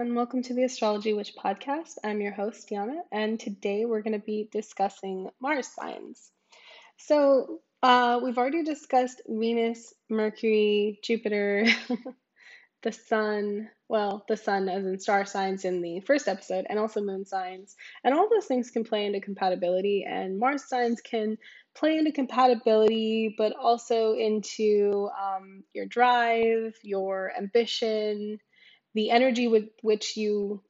and welcome to the Astrology Witch podcast. I'm your host, Diana, and today we're going to be discussing Mars signs. So, uh, we've already discussed Venus, Mercury, Jupiter, the Sun, well, the Sun as in star signs in the first episode, and also moon signs. And all those things can play into compatibility, and Mars signs can play into compatibility, but also into um, your drive, your ambition the energy with which you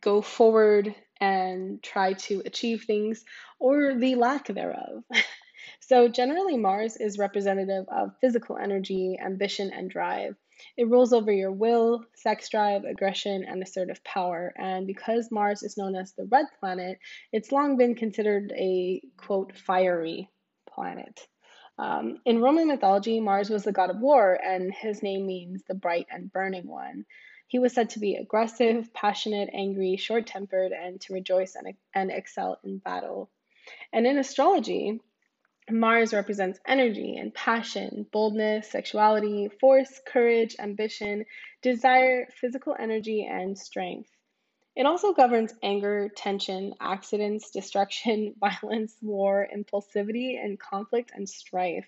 go forward and try to achieve things, or the lack thereof. so, generally, Mars is representative of physical energy, ambition, and drive. It rules over your will, sex drive, aggression, and assertive power. And because Mars is known as the red planet, it's long been considered a quote, fiery planet. Um, in Roman mythology, Mars was the god of war, and his name means the bright and burning one. He was said to be aggressive, passionate, angry, short tempered, and to rejoice and, and excel in battle. And in astrology, Mars represents energy and passion, boldness, sexuality, force, courage, ambition, desire, physical energy, and strength. It also governs anger, tension, accidents, destruction, violence, war, impulsivity, and conflict and strife.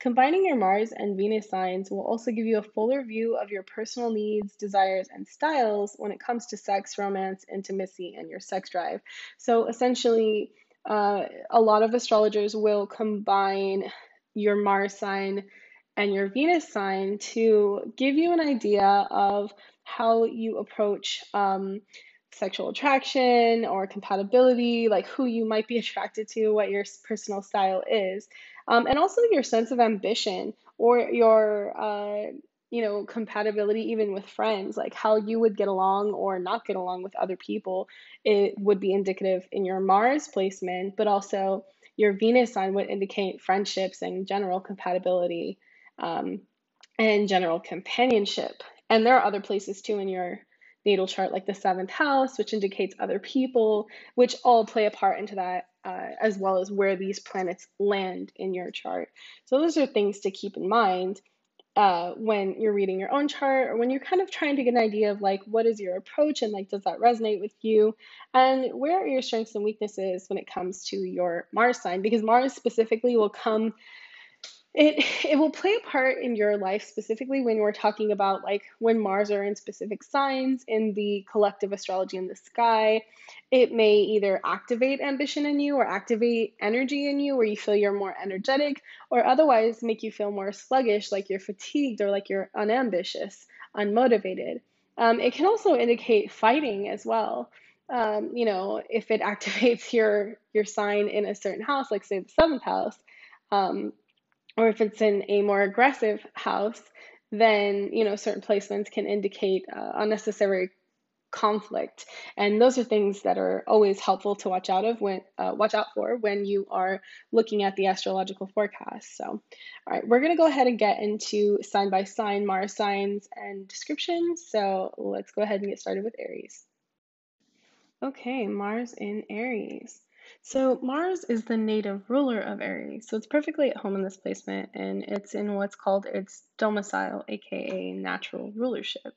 Combining your Mars and Venus signs will also give you a fuller view of your personal needs, desires, and styles when it comes to sex, romance, intimacy, and your sex drive. So essentially, uh, a lot of astrologers will combine your Mars sign and your Venus sign to give you an idea of how you approach um, sexual attraction or compatibility, like who you might be attracted to, what your personal style is, um, and also your sense of ambition or your uh, you know compatibility even with friends like how you would get along or not get along with other people it would be indicative in your mars placement but also your venus sign would indicate friendships and general compatibility um, and general companionship. And there are other places too in your natal chart, like the seventh house, which indicates other people, which all play a part into that, uh, as well as where these planets land in your chart. So, those are things to keep in mind uh, when you're reading your own chart or when you're kind of trying to get an idea of like what is your approach and like does that resonate with you and where are your strengths and weaknesses when it comes to your Mars sign because Mars specifically will come it it will play a part in your life specifically when we're talking about like when mars are in specific signs in the collective astrology in the sky. It may either activate ambition in you or activate energy in you where you feel you're more energetic or otherwise make you feel more sluggish like you're fatigued or like you're unambitious unmotivated. Um, it can also indicate fighting as well. Um, you know if it activates your your sign in a certain house like say the seventh house um, or if it's in a more aggressive house, then you know certain placements can indicate uh, unnecessary conflict, and those are things that are always helpful to watch out of when uh, watch out for when you are looking at the astrological forecast. So, all right, we're gonna go ahead and get into sign by sign Mars signs and descriptions. So let's go ahead and get started with Aries. Okay, Mars in Aries. So Mars is the native ruler of Aries, so it's perfectly at home in this placement, and it's in what's called its domicile, aka natural rulership.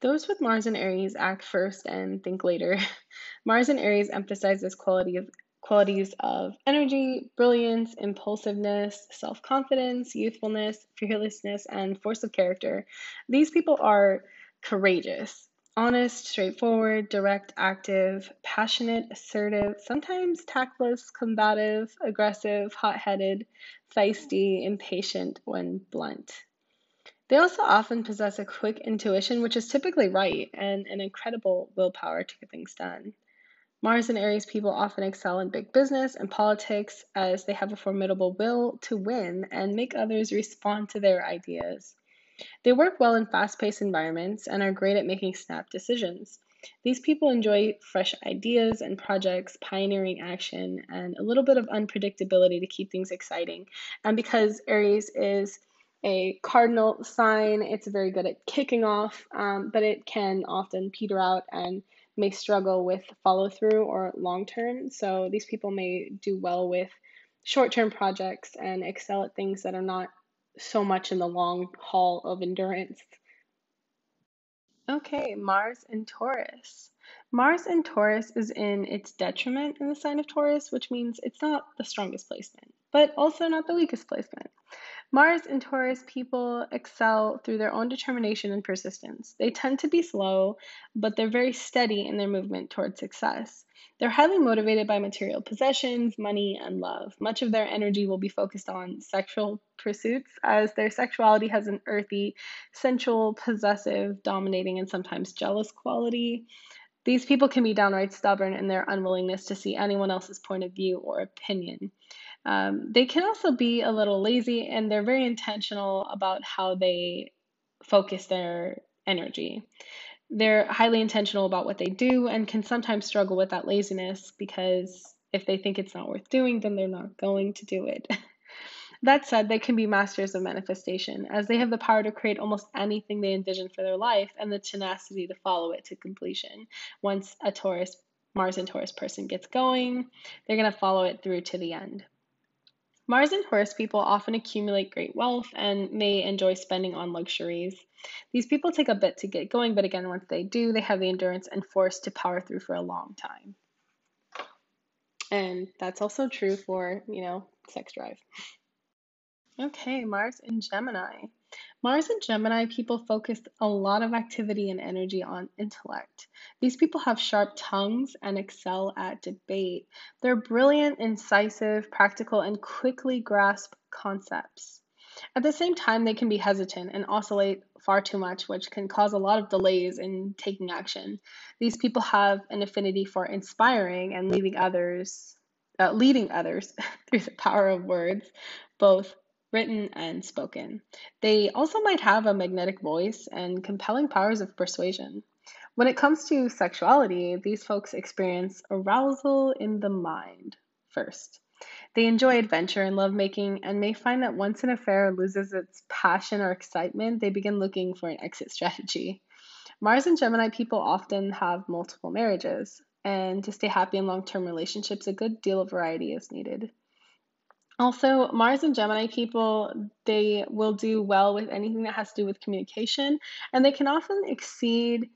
Those with Mars and Aries act first and think later. Mars and Aries emphasizes quality of qualities of energy, brilliance, impulsiveness, self confidence, youthfulness, fearlessness, and force of character. These people are courageous honest, straightforward, direct, active, passionate, assertive, sometimes tactless, combative, aggressive, hot headed, feisty, impatient when blunt. They also often possess a quick intuition, which is typically right, and an incredible willpower to get things done. Mars and Aries people often excel in big business and politics as they have a formidable will to win and make others respond to their ideas. They work well in fast paced environments and are great at making snap decisions. These people enjoy fresh ideas and projects, pioneering action, and a little bit of unpredictability to keep things exciting. And because Aries is a cardinal sign, it's very good at kicking off, um, but it can often peter out and may struggle with follow through or long term. So these people may do well with short term projects and excel at things that are not so much in the long haul of endurance. Okay, Mars in Taurus. Mars in Taurus is in its detriment in the sign of Taurus, which means it's not the strongest placement, but also not the weakest placement. Mars and Taurus people excel through their own determination and persistence. They tend to be slow, but they're very steady in their movement towards success. They're highly motivated by material possessions, money, and love. Much of their energy will be focused on sexual pursuits, as their sexuality has an earthy, sensual, possessive, dominating, and sometimes jealous quality. These people can be downright stubborn in their unwillingness to see anyone else's point of view or opinion. Um, they can also be a little lazy and they're very intentional about how they focus their energy. They're highly intentional about what they do and can sometimes struggle with that laziness because if they think it's not worth doing, then they're not going to do it. that said, they can be masters of manifestation as they have the power to create almost anything they envision for their life and the tenacity to follow it to completion. Once a Taurus, Mars and Taurus person gets going, they're going to follow it through to the end. Mars and Taurus people often accumulate great wealth and may enjoy spending on luxuries. These people take a bit to get going, but again, once they do, they have the endurance and force to power through for a long time. And that's also true for, you know, sex drive. Okay, Mars in Gemini. Mars and Gemini people focus a lot of activity and energy on intellect. These people have sharp tongues and excel at debate. They're brilliant, incisive, practical, and quickly grasp concepts. At the same time, they can be hesitant and oscillate far too much, which can cause a lot of delays in taking action. These people have an affinity for inspiring and leading others, uh, leading others through the power of words, both written and spoken. They also might have a magnetic voice and compelling powers of persuasion. When it comes to sexuality, these folks experience arousal in the mind first. They enjoy adventure and lovemaking and may find that once an affair loses its passion or excitement, they begin looking for an exit strategy. Mars and Gemini people often have multiple marriages, and to stay happy in long term relationships, a good deal of variety is needed. Also, Mars and Gemini people, they will do well with anything that has to do with communication, and they can often exceed,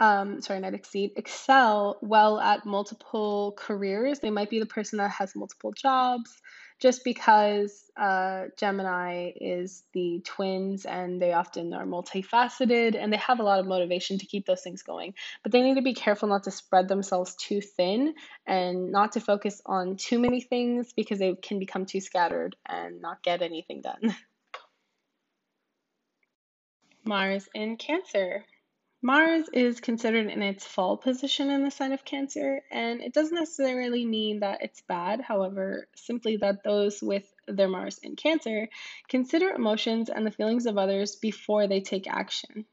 um, sorry, not exceed, excel well at multiple careers. They might be the person that has multiple jobs, just because uh, Gemini is the twins and they often are multifaceted and they have a lot of motivation to keep those things going. But they need to be careful not to spread themselves too thin and not to focus on too many things because they can become too scattered and not get anything done. Mars in Cancer. Mars is considered in its fall position in the sign of Cancer, and it doesn't necessarily mean that it's bad, however, simply that those with their Mars in Cancer consider emotions and the feelings of others before they take action.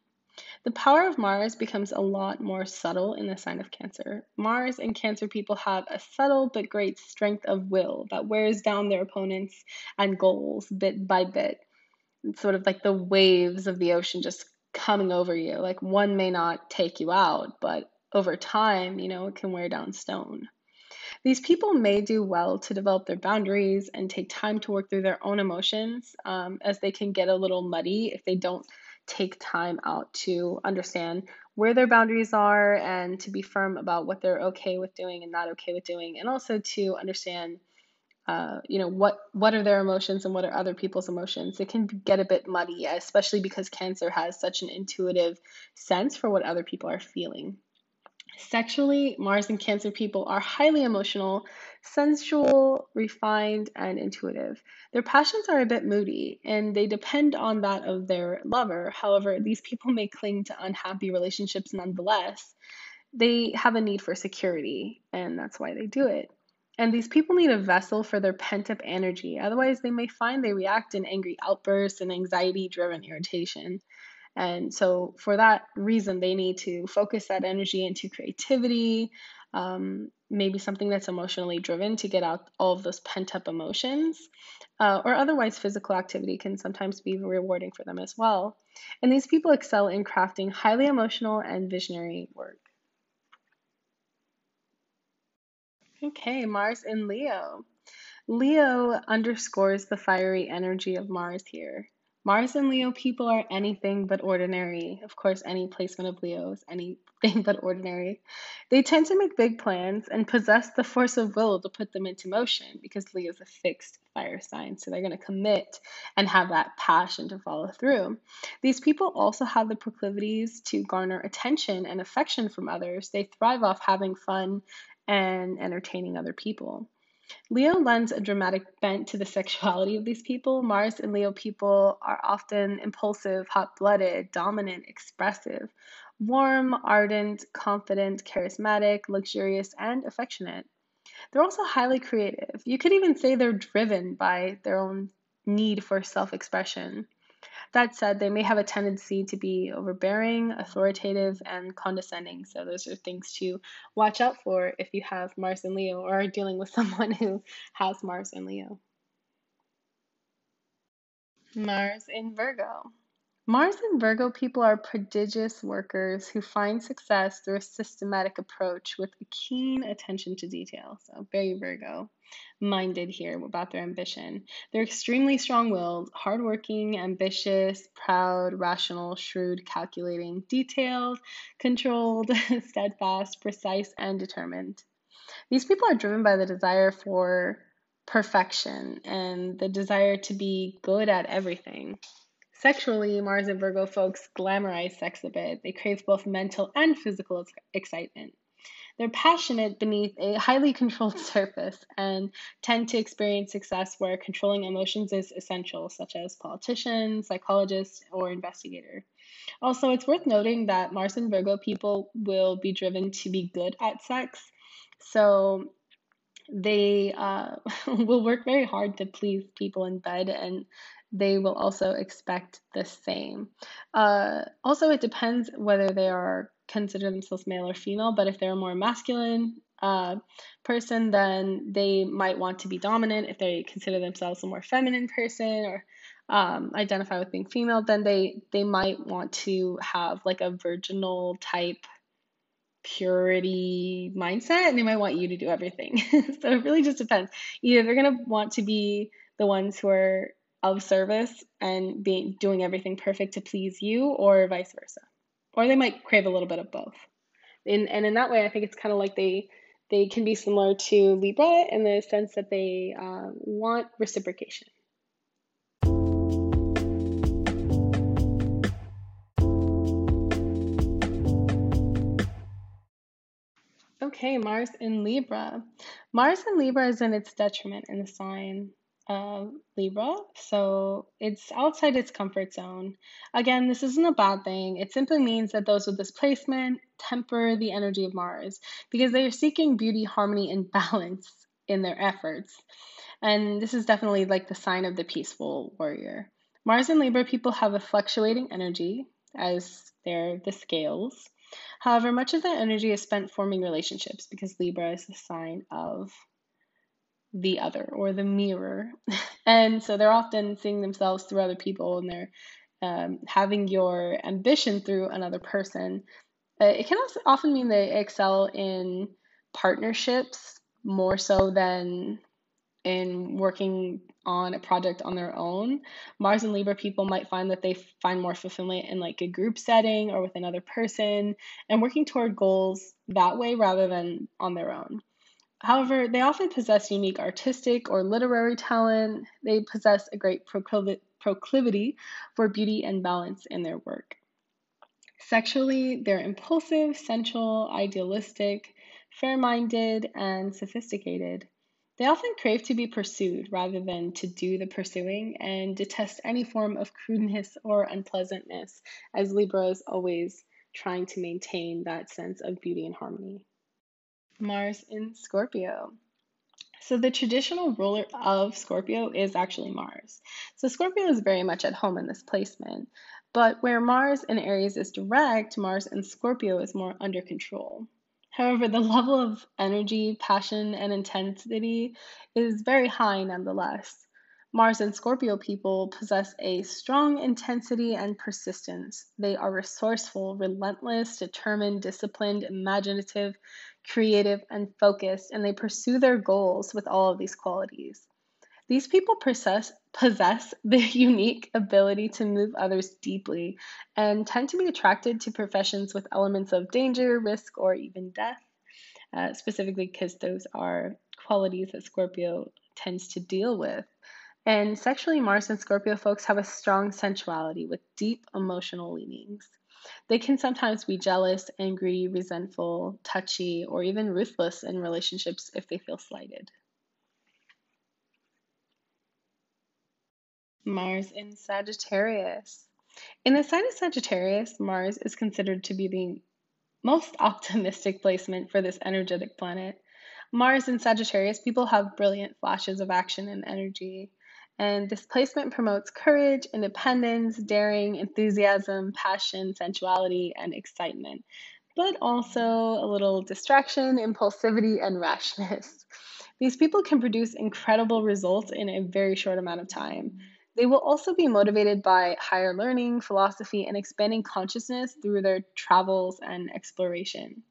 The power of Mars becomes a lot more subtle in the sign of Cancer. Mars and Cancer people have a subtle but great strength of will that wears down their opponents and goals bit by bit. It's sort of like the waves of the ocean just coming over you. Like one may not take you out, but over time, you know, it can wear down stone. These people may do well to develop their boundaries and take time to work through their own emotions, um, as they can get a little muddy if they don't take time out to understand where their boundaries are and to be firm about what they're okay with doing and not okay with doing, and also to understand uh, you know what what are their emotions and what are other people's emotions? It can get a bit muddy especially because cancer has such an intuitive sense for what other people are feeling. Sexually mars and cancer people are highly emotional sensual refined and intuitive. Their passions are a bit moody and they depend on that of their lover. However these people may cling to unhappy relationships nonetheless. They have a need for security and that's why they do it and these people need a vessel for their pent up energy. Otherwise, they may find they react in angry outbursts and anxiety driven irritation. And so, for that reason, they need to focus that energy into creativity, um, maybe something that's emotionally driven to get out all of those pent up emotions. Uh, or otherwise, physical activity can sometimes be rewarding for them as well. And these people excel in crafting highly emotional and visionary work. Okay, Mars in Leo. Leo underscores the fiery energy of Mars here. Mars and Leo people are anything but ordinary. Of course, any placement of Leo is anything but ordinary. They tend to make big plans and possess the force of will to put them into motion because Leo is a fixed fire sign. So they're going to commit and have that passion to follow through. These people also have the proclivities to garner attention and affection from others. They thrive off having fun and entertaining other people. Leo lends a dramatic bent to the sexuality of these people. Mars and Leo people are often impulsive, hot blooded, dominant, expressive, warm, ardent, confident, charismatic, luxurious, and affectionate. They're also highly creative. You could even say they're driven by their own need for self expression. That said, they may have a tendency to be overbearing, authoritative, and condescending. So, those are things to watch out for if you have Mars and Leo or are dealing with someone who has Mars and Leo. Mars in Virgo. Mars and Virgo people are prodigious workers who find success through a systematic approach with a keen attention to detail. So, very Virgo minded here about their ambition. They're extremely strong willed, hardworking, ambitious, proud, rational, shrewd, calculating, detailed, controlled, steadfast, precise, and determined. These people are driven by the desire for perfection and the desire to be good at everything. Sexually, Mars and Virgo folks glamorize sex a bit. They crave both mental and physical excitement. They're passionate beneath a highly controlled surface and tend to experience success where controlling emotions is essential, such as politician, psychologist, or investigator. Also, it's worth noting that Mars and Virgo people will be driven to be good at sex. So they uh, will work very hard to please people in bed and they will also expect the same. Uh, also, it depends whether they are consider themselves male or female, but if they're a more masculine uh, person, then they might want to be dominant. If they consider themselves a more feminine person or um, identify with being female, then they they might want to have like a virginal type purity mindset, and they might want you to do everything. so it really just depends. Either they're gonna want to be the ones who are of service and being doing everything perfect to please you, or vice versa or they might crave a little bit of both. And, and in that way, I think it's kind of like they they can be similar to Libra in the sense that they uh, want reciprocation. Okay, Mars in Libra. Mars in Libra is in its detriment in the sign uh, Libra, so it's outside its comfort zone. Again, this isn't a bad thing. It simply means that those with displacement temper the energy of Mars because they are seeking beauty, harmony, and balance in their efforts. And this is definitely like the sign of the peaceful warrior. Mars and Libra people have a fluctuating energy as they're the scales. However, much of that energy is spent forming relationships because Libra is the sign of the other or the mirror. and so they're often seeing themselves through other people and they're um, having your ambition through another person. Uh, it can also often mean they excel in partnerships more so than in working on a project on their own. Mars and Libra people might find that they find more fulfillment in like a group setting or with another person and working toward goals that way rather than on their own. However, they often possess unique artistic or literary talent. They possess a great proclivity for beauty and balance in their work. Sexually, they're impulsive, sensual, idealistic, fair minded, and sophisticated. They often crave to be pursued rather than to do the pursuing and detest any form of crudeness or unpleasantness, as Libra is always trying to maintain that sense of beauty and harmony. Mars in Scorpio. So the traditional ruler of Scorpio is actually Mars. So Scorpio is very much at home in this placement. But where Mars in Aries is direct, Mars in Scorpio is more under control. However, the level of energy, passion, and intensity is very high nonetheless. Mars and Scorpio people possess a strong intensity and persistence. They are resourceful, relentless, determined, disciplined, imaginative, creative, and focused, and they pursue their goals with all of these qualities. These people possess, possess the unique ability to move others deeply and tend to be attracted to professions with elements of danger, risk, or even death, uh, specifically because those are qualities that Scorpio tends to deal with. And sexually, Mars and Scorpio folks have a strong sensuality with deep emotional leanings. They can sometimes be jealous, angry, resentful, touchy, or even ruthless in relationships if they feel slighted. Mars in Sagittarius. In the sign of Sagittarius, Mars is considered to be the most optimistic placement for this energetic planet. Mars in Sagittarius, people have brilliant flashes of action and energy. And displacement promotes courage, independence, daring, enthusiasm, passion, sensuality, and excitement, but also a little distraction, impulsivity, and rashness. These people can produce incredible results in a very short amount of time. They will also be motivated by higher learning, philosophy, and expanding consciousness through their travels and exploration.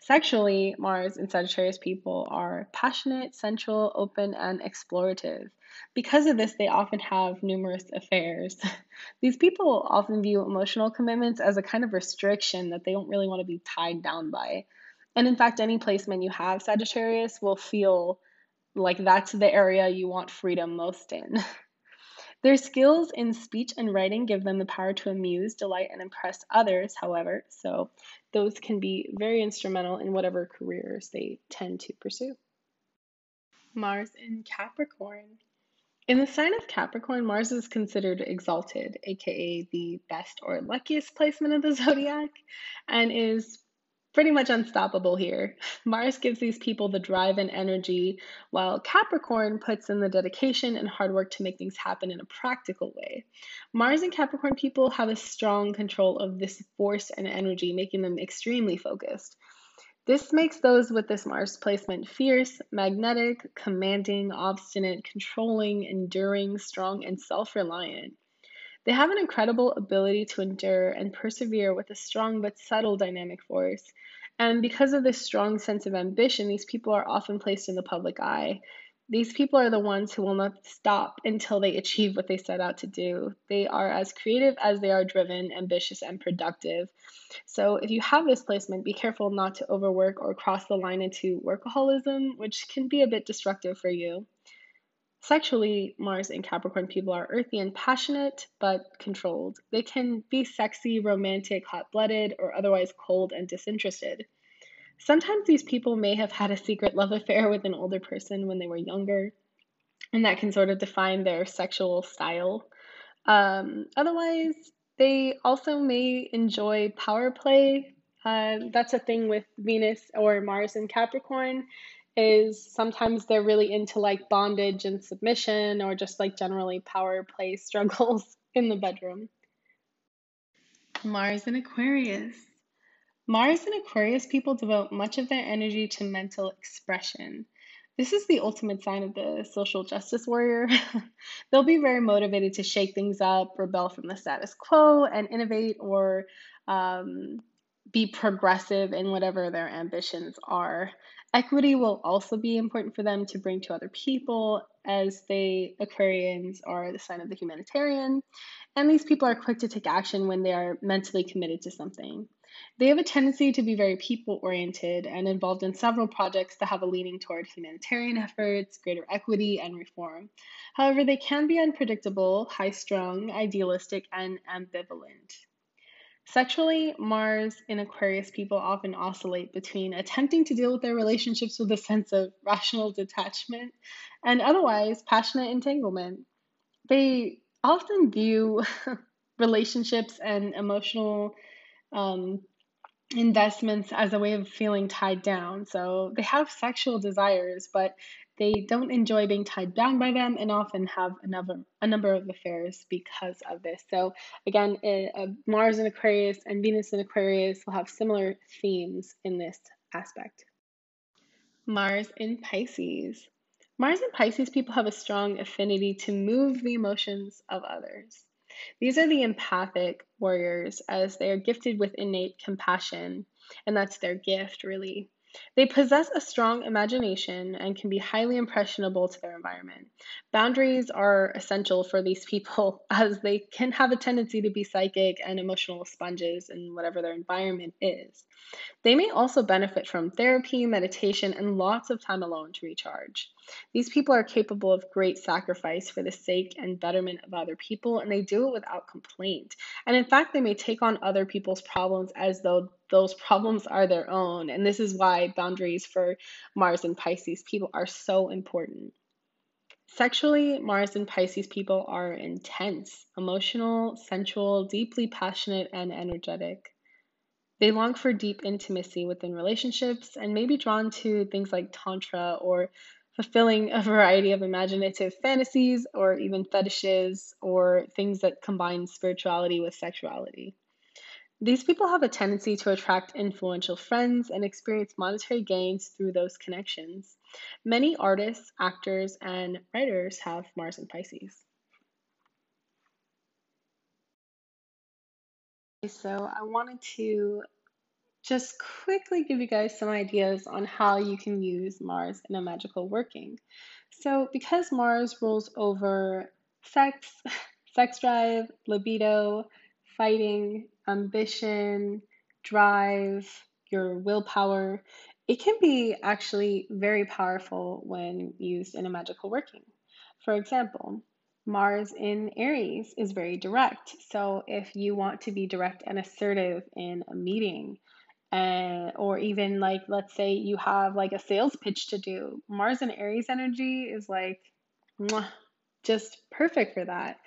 Sexually, Mars and Sagittarius people are passionate, sensual, open, and explorative. Because of this, they often have numerous affairs. These people often view emotional commitments as a kind of restriction that they don't really want to be tied down by. And in fact, any placement you have Sagittarius will feel like that's the area you want freedom most in. Their skills in speech and writing give them the power to amuse, delight, and impress others, however, so those can be very instrumental in whatever careers they tend to pursue. Mars in Capricorn. In the sign of Capricorn, Mars is considered exalted, aka the best or luckiest placement of the zodiac, and is pretty much unstoppable here. Mars gives these people the drive and energy, while Capricorn puts in the dedication and hard work to make things happen in a practical way. Mars and Capricorn people have a strong control of this force and energy, making them extremely focused. This makes those with this Mars placement fierce, magnetic, commanding, obstinate, controlling, enduring, strong, and self reliant. They have an incredible ability to endure and persevere with a strong but subtle dynamic force. And because of this strong sense of ambition, these people are often placed in the public eye. These people are the ones who will not stop until they achieve what they set out to do. They are as creative as they are driven, ambitious, and productive. So, if you have this placement, be careful not to overwork or cross the line into workaholism, which can be a bit destructive for you. Sexually, Mars and Capricorn people are earthy and passionate, but controlled. They can be sexy, romantic, hot blooded, or otherwise cold and disinterested. Sometimes these people may have had a secret love affair with an older person when they were younger, and that can sort of define their sexual style. Um, otherwise, they also may enjoy power play. Uh, that's a thing with Venus or Mars and Capricorn is sometimes they're really into like bondage and submission or just like generally power play struggles in the bedroom. Mars and Aquarius. Mars and Aquarius people devote much of their energy to mental expression. This is the ultimate sign of the social justice warrior. They'll be very motivated to shake things up, rebel from the status quo, and innovate or um, be progressive in whatever their ambitions are. Equity will also be important for them to bring to other people, as they, Aquarians, are the sign of the humanitarian. And these people are quick to take action when they are mentally committed to something. They have a tendency to be very people oriented and involved in several projects that have a leaning toward humanitarian efforts, greater equity, and reform. However, they can be unpredictable, high strung, idealistic, and ambivalent. Sexually, Mars in Aquarius people often oscillate between attempting to deal with their relationships with a sense of rational detachment and otherwise passionate entanglement. They often view relationships and emotional um, investments as a way of feeling tied down. So they have sexual desires, but they don't enjoy being tied down by them and often have a number, a number of affairs because of this. So, again, uh, Mars in Aquarius and Venus in Aquarius will have similar themes in this aspect. Mars in Pisces. Mars and Pisces people have a strong affinity to move the emotions of others. These are the empathic warriors, as they are gifted with innate compassion, and that's their gift, really. They possess a strong imagination and can be highly impressionable to their environment. Boundaries are essential for these people as they can have a tendency to be psychic and emotional sponges in whatever their environment is. They may also benefit from therapy, meditation, and lots of time alone to recharge. These people are capable of great sacrifice for the sake and betterment of other people, and they do it without complaint. And in fact, they may take on other people's problems as though those problems are their own. And this is why boundaries for Mars and Pisces people are so important. Sexually, Mars and Pisces people are intense, emotional, sensual, deeply passionate, and energetic. They long for deep intimacy within relationships and may be drawn to things like Tantra or fulfilling a variety of imaginative fantasies or even fetishes or things that combine spirituality with sexuality. These people have a tendency to attract influential friends and experience monetary gains through those connections. Many artists, actors, and writers have Mars and Pisces. So, I wanted to just quickly give you guys some ideas on how you can use Mars in a magical working. So, because Mars rules over sex, sex drive, libido, fighting, ambition, drive, your willpower, it can be actually very powerful when used in a magical working. For example, Mars in Aries is very direct. So, if you want to be direct and assertive in a meeting, and or even like let's say you have like a sales pitch to do mars and aries energy is like mwah, just perfect for that.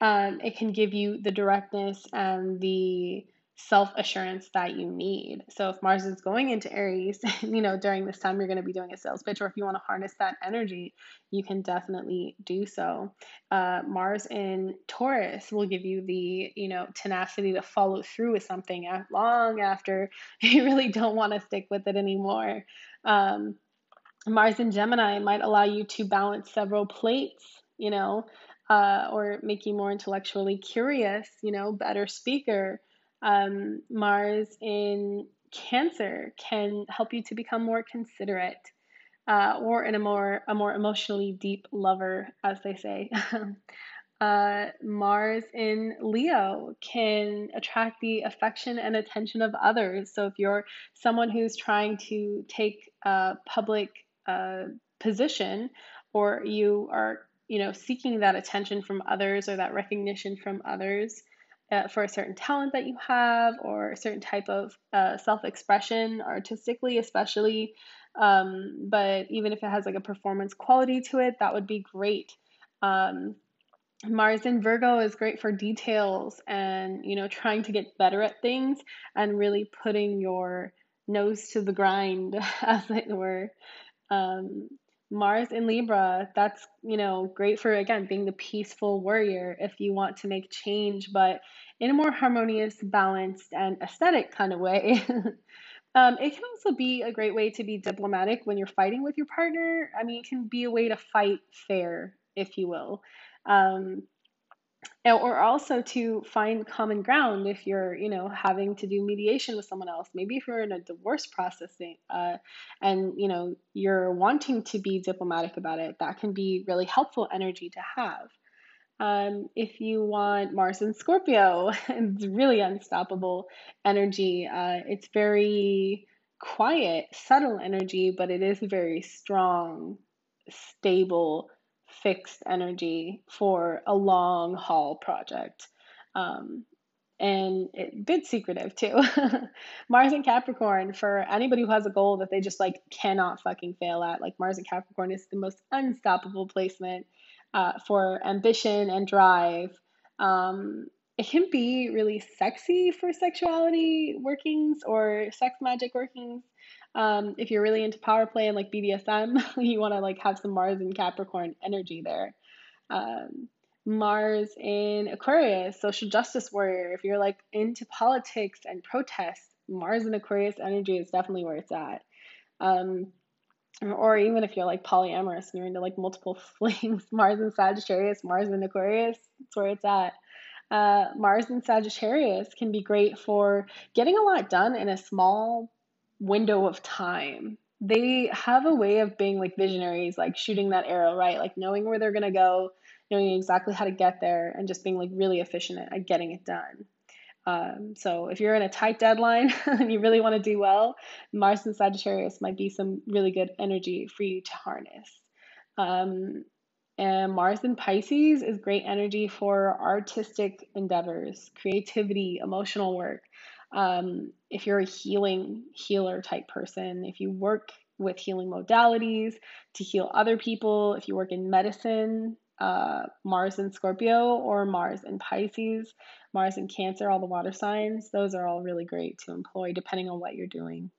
Um, it can give you the directness and the self assurance that you need. So if Mars is going into Aries, you know, during this time you're going to be doing a sales pitch, or if you want to harness that energy, you can definitely do so. Uh, Mars in Taurus will give you the, you know, tenacity to follow through with something long after you really don't want to stick with it anymore. Um, Mars in Gemini might allow you to balance several plates, you know, uh, or make you more intellectually curious, you know, better speaker um, Mars in Cancer can help you to become more considerate, uh, or in a more a more emotionally deep lover, as they say. uh, Mars in Leo can attract the affection and attention of others. So if you're someone who's trying to take a public uh, position, or you are you know seeking that attention from others or that recognition from others uh, for a certain talent that you have or a certain type of uh, self expression artistically, especially. Um, but even if it has like a performance quality to it, that would be great. Um, Mars in Virgo is great for details and you know trying to get better at things and really putting your nose to the grind, as it were. Um, Mars in Libra, that's, you know, great for, again, being the peaceful warrior if you want to make change, but in a more harmonious, balanced, and aesthetic kind of way. um, it can also be a great way to be diplomatic when you're fighting with your partner. I mean, it can be a way to fight fair, if you will. Um, or also to find common ground if you're you know having to do mediation with someone else. Maybe if you're in a divorce processing uh, and you know you're wanting to be diplomatic about it that can be really helpful energy to have. Um, if you want mars and scorpio it's really unstoppable energy. Uh, it's very quiet subtle energy but it is very strong stable fixed energy for a long haul project. Um, and it, bit secretive too. Mars and Capricorn for anybody who has a goal that they just like cannot fucking fail at. Like Mars and Capricorn is the most unstoppable placement uh, for ambition and drive. Um, it can be really sexy for sexuality workings or sex magic workings. Um, if you're really into power play and like BDSM, you want to like have some Mars and Capricorn energy there. Um, Mars in Aquarius, social justice warrior. If you're like into politics and protests, Mars in Aquarius energy is definitely where it's at. Um, or even if you're like polyamorous and you're into like multiple flings, Mars in Sagittarius, Mars in Aquarius, that's where it's at. Uh, Mars and Sagittarius can be great for getting a lot done in a small window of time. They have a way of being like visionaries, like shooting that arrow, right? Like knowing where they're going to go, knowing exactly how to get there, and just being like really efficient at getting it done. Um, so if you're in a tight deadline and you really want to do well, Mars and Sagittarius might be some really good energy for you to harness. Um, and Mars in Pisces is great energy for artistic endeavors, creativity, emotional work. Um, if you're a healing healer type person, if you work with healing modalities to heal other people, if you work in medicine, uh, Mars in Scorpio or Mars in Pisces, Mars in Cancer, all the water signs, those are all really great to employ depending on what you're doing.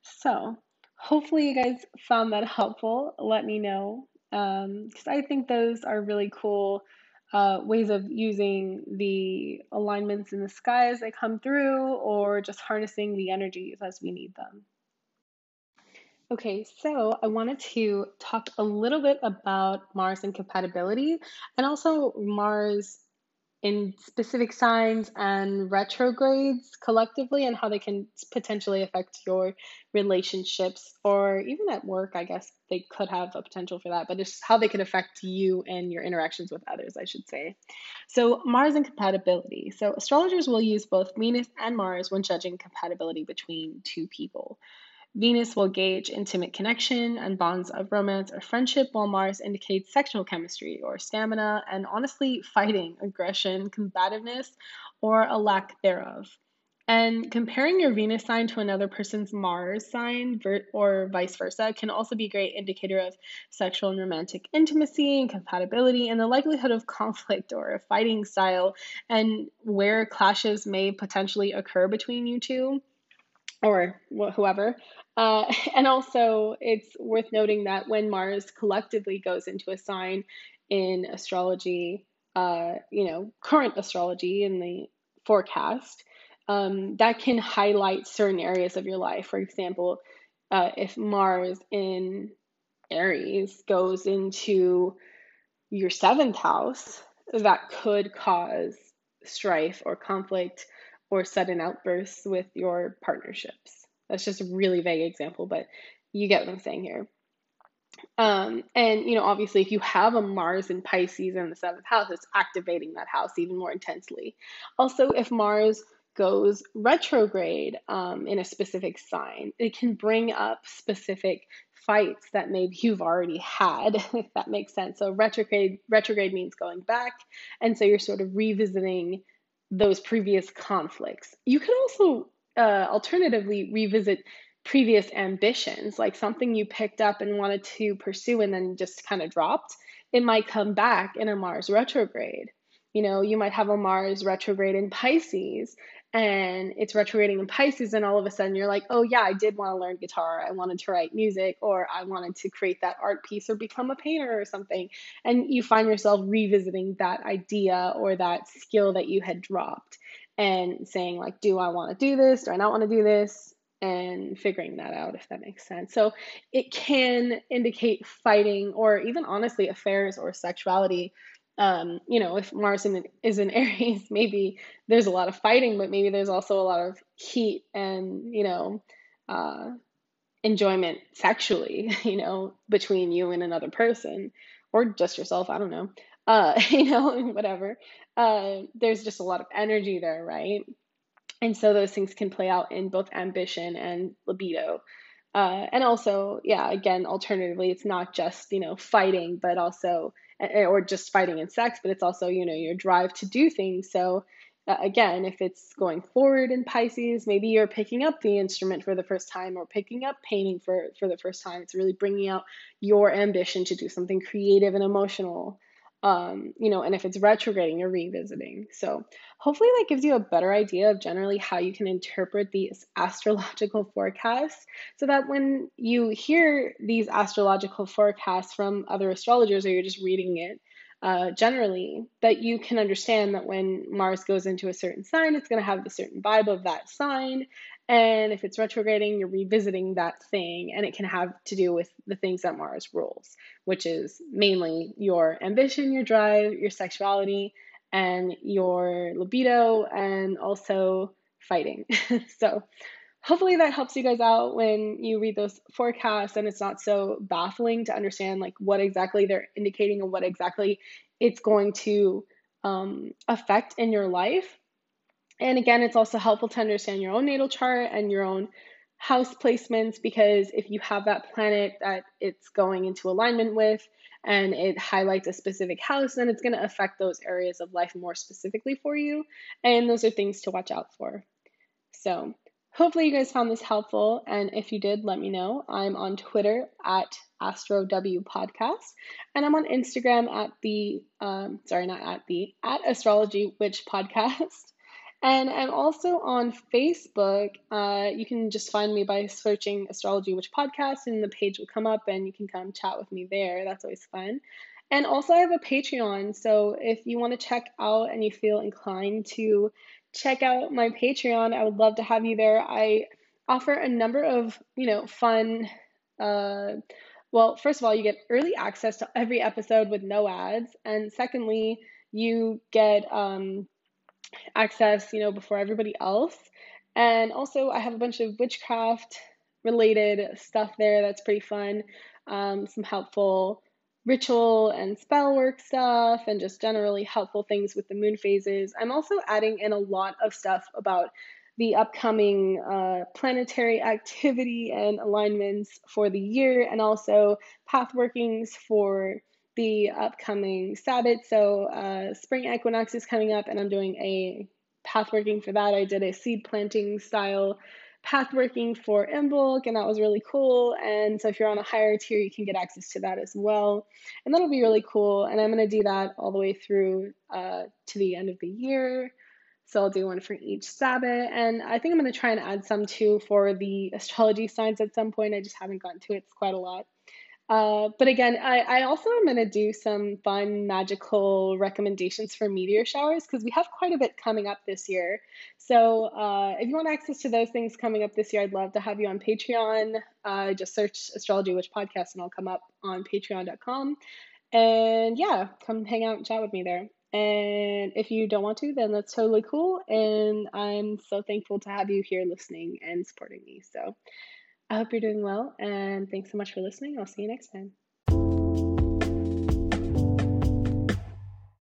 So, hopefully, you guys found that helpful. Let me know because um, I think those are really cool uh, ways of using the alignments in the sky as they come through or just harnessing the energies as we need them. Okay, so I wanted to talk a little bit about Mars incompatibility and also Mars in specific signs and retrogrades collectively and how they can potentially affect your relationships or even at work i guess they could have a potential for that but it's how they could affect you and your interactions with others i should say. So mars and compatibility. So astrologers will use both venus and mars when judging compatibility between two people Venus will gauge intimate connection and bonds of romance or friendship, while Mars indicates sexual chemistry or stamina and honestly fighting, aggression, combativeness, or a lack thereof. And comparing your Venus sign to another person's Mars sign or vice versa can also be a great indicator of sexual and romantic intimacy and compatibility and the likelihood of conflict or a fighting style and where clashes may potentially occur between you two or whoever. Uh, and also, it's worth noting that when Mars collectively goes into a sign in astrology, uh, you know, current astrology in the forecast, um, that can highlight certain areas of your life. For example, uh, if Mars in Aries goes into your seventh house, that could cause strife or conflict or sudden outbursts with your partnerships. That's just a really vague example, but you get what I'm saying here. Um, and you know, obviously, if you have a Mars in Pisces in the seventh house, it's activating that house even more intensely. Also, if Mars goes retrograde um, in a specific sign, it can bring up specific fights that maybe you've already had, if that makes sense. So retrograde retrograde means going back, and so you're sort of revisiting those previous conflicts. You can also uh, alternatively revisit previous ambitions, like something you picked up and wanted to pursue and then just kind of dropped. It might come back in a Mars retrograde. You know, you might have a Mars retrograde in Pisces and it's retrograding in Pisces, and all of a sudden you're like, oh, yeah, I did want to learn guitar. I wanted to write music, or I wanted to create that art piece or become a painter or something. And you find yourself revisiting that idea or that skill that you had dropped and saying, like, do I want to do this? Do I not want to do this? And figuring that out, if that makes sense. So it can indicate fighting or even honestly affairs or sexuality um, you know, if Mars in, is in Aries, maybe there's a lot of fighting, but maybe there's also a lot of heat and, you know, uh, enjoyment sexually, you know, between you and another person or just yourself. I don't know. Uh, you know, whatever. Uh, there's just a lot of energy there, right? And so those things can play out in both ambition and libido. Uh, and also, yeah, again, alternatively, it's not just, you know, fighting, but also or just fighting in sex, but it's also, you know, your drive to do things. So, uh, again, if it's going forward in Pisces, maybe you're picking up the instrument for the first time or picking up painting for, for the first time. It's really bringing out your ambition to do something creative and emotional um, you know, and if it's retrograding, you're revisiting. So hopefully that gives you a better idea of generally how you can interpret these astrological forecasts so that when you hear these astrological forecasts from other astrologers or you're just reading it, uh, generally, that you can understand that when Mars goes into a certain sign, it's going to have the certain vibe of that sign, and if it's retrograding, you're revisiting that thing, and it can have to do with the things that Mars rules, which is mainly your ambition, your drive, your sexuality, and your libido, and also fighting. so, hopefully that helps you guys out when you read those forecasts and it's not so baffling to understand like what exactly they're indicating and what exactly it's going to um, affect in your life. And again, it's also helpful to understand your own natal chart and your own house placements because if you have that planet that it's going into alignment with and it highlights a specific house, then it's going to affect those areas of life more specifically for you. And those are things to watch out for. So, hopefully, you guys found this helpful. And if you did, let me know. I'm on Twitter at AstroW Podcast, and I'm on Instagram at the, um, sorry, not at the, at Astrology Witch Podcast. And I'm also on Facebook. Uh, you can just find me by searching Astrology Witch Podcast, and the page will come up, and you can come chat with me there. That's always fun. And also, I have a Patreon. So if you want to check out and you feel inclined to check out my Patreon, I would love to have you there. I offer a number of, you know, fun. Uh, well, first of all, you get early access to every episode with no ads, and secondly, you get um, access, you know, before everybody else. And also, I have a bunch of witchcraft related stuff there that's pretty fun. Um, some helpful ritual and spell work stuff, and just generally helpful things with the moon phases. I'm also adding in a lot of stuff about the upcoming uh, planetary activity and alignments for the year, and also path workings for the upcoming Sabbath. So, uh, spring equinox is coming up, and I'm doing a path working for that. I did a seed planting style path working for Imbolc, and that was really cool. And so, if you're on a higher tier, you can get access to that as well. And that'll be really cool. And I'm to do that all the way through uh, to the end of the year. So I'll do one for each Sabbath. And I think I'm to try and add some too for the astrology signs at some point. I just haven't gotten to it. It's quite a lot. Uh, but again, I, I also am going to do some fun magical recommendations for meteor showers because we have quite a bit coming up this year. So uh, if you want access to those things coming up this year, I'd love to have you on Patreon. Uh, just search Astrology Witch Podcast and I'll come up on patreon.com. And yeah, come hang out and chat with me there. And if you don't want to, then that's totally cool. And I'm so thankful to have you here listening and supporting me. So I hope you're doing well, and thanks so much for listening. I'll see you next time.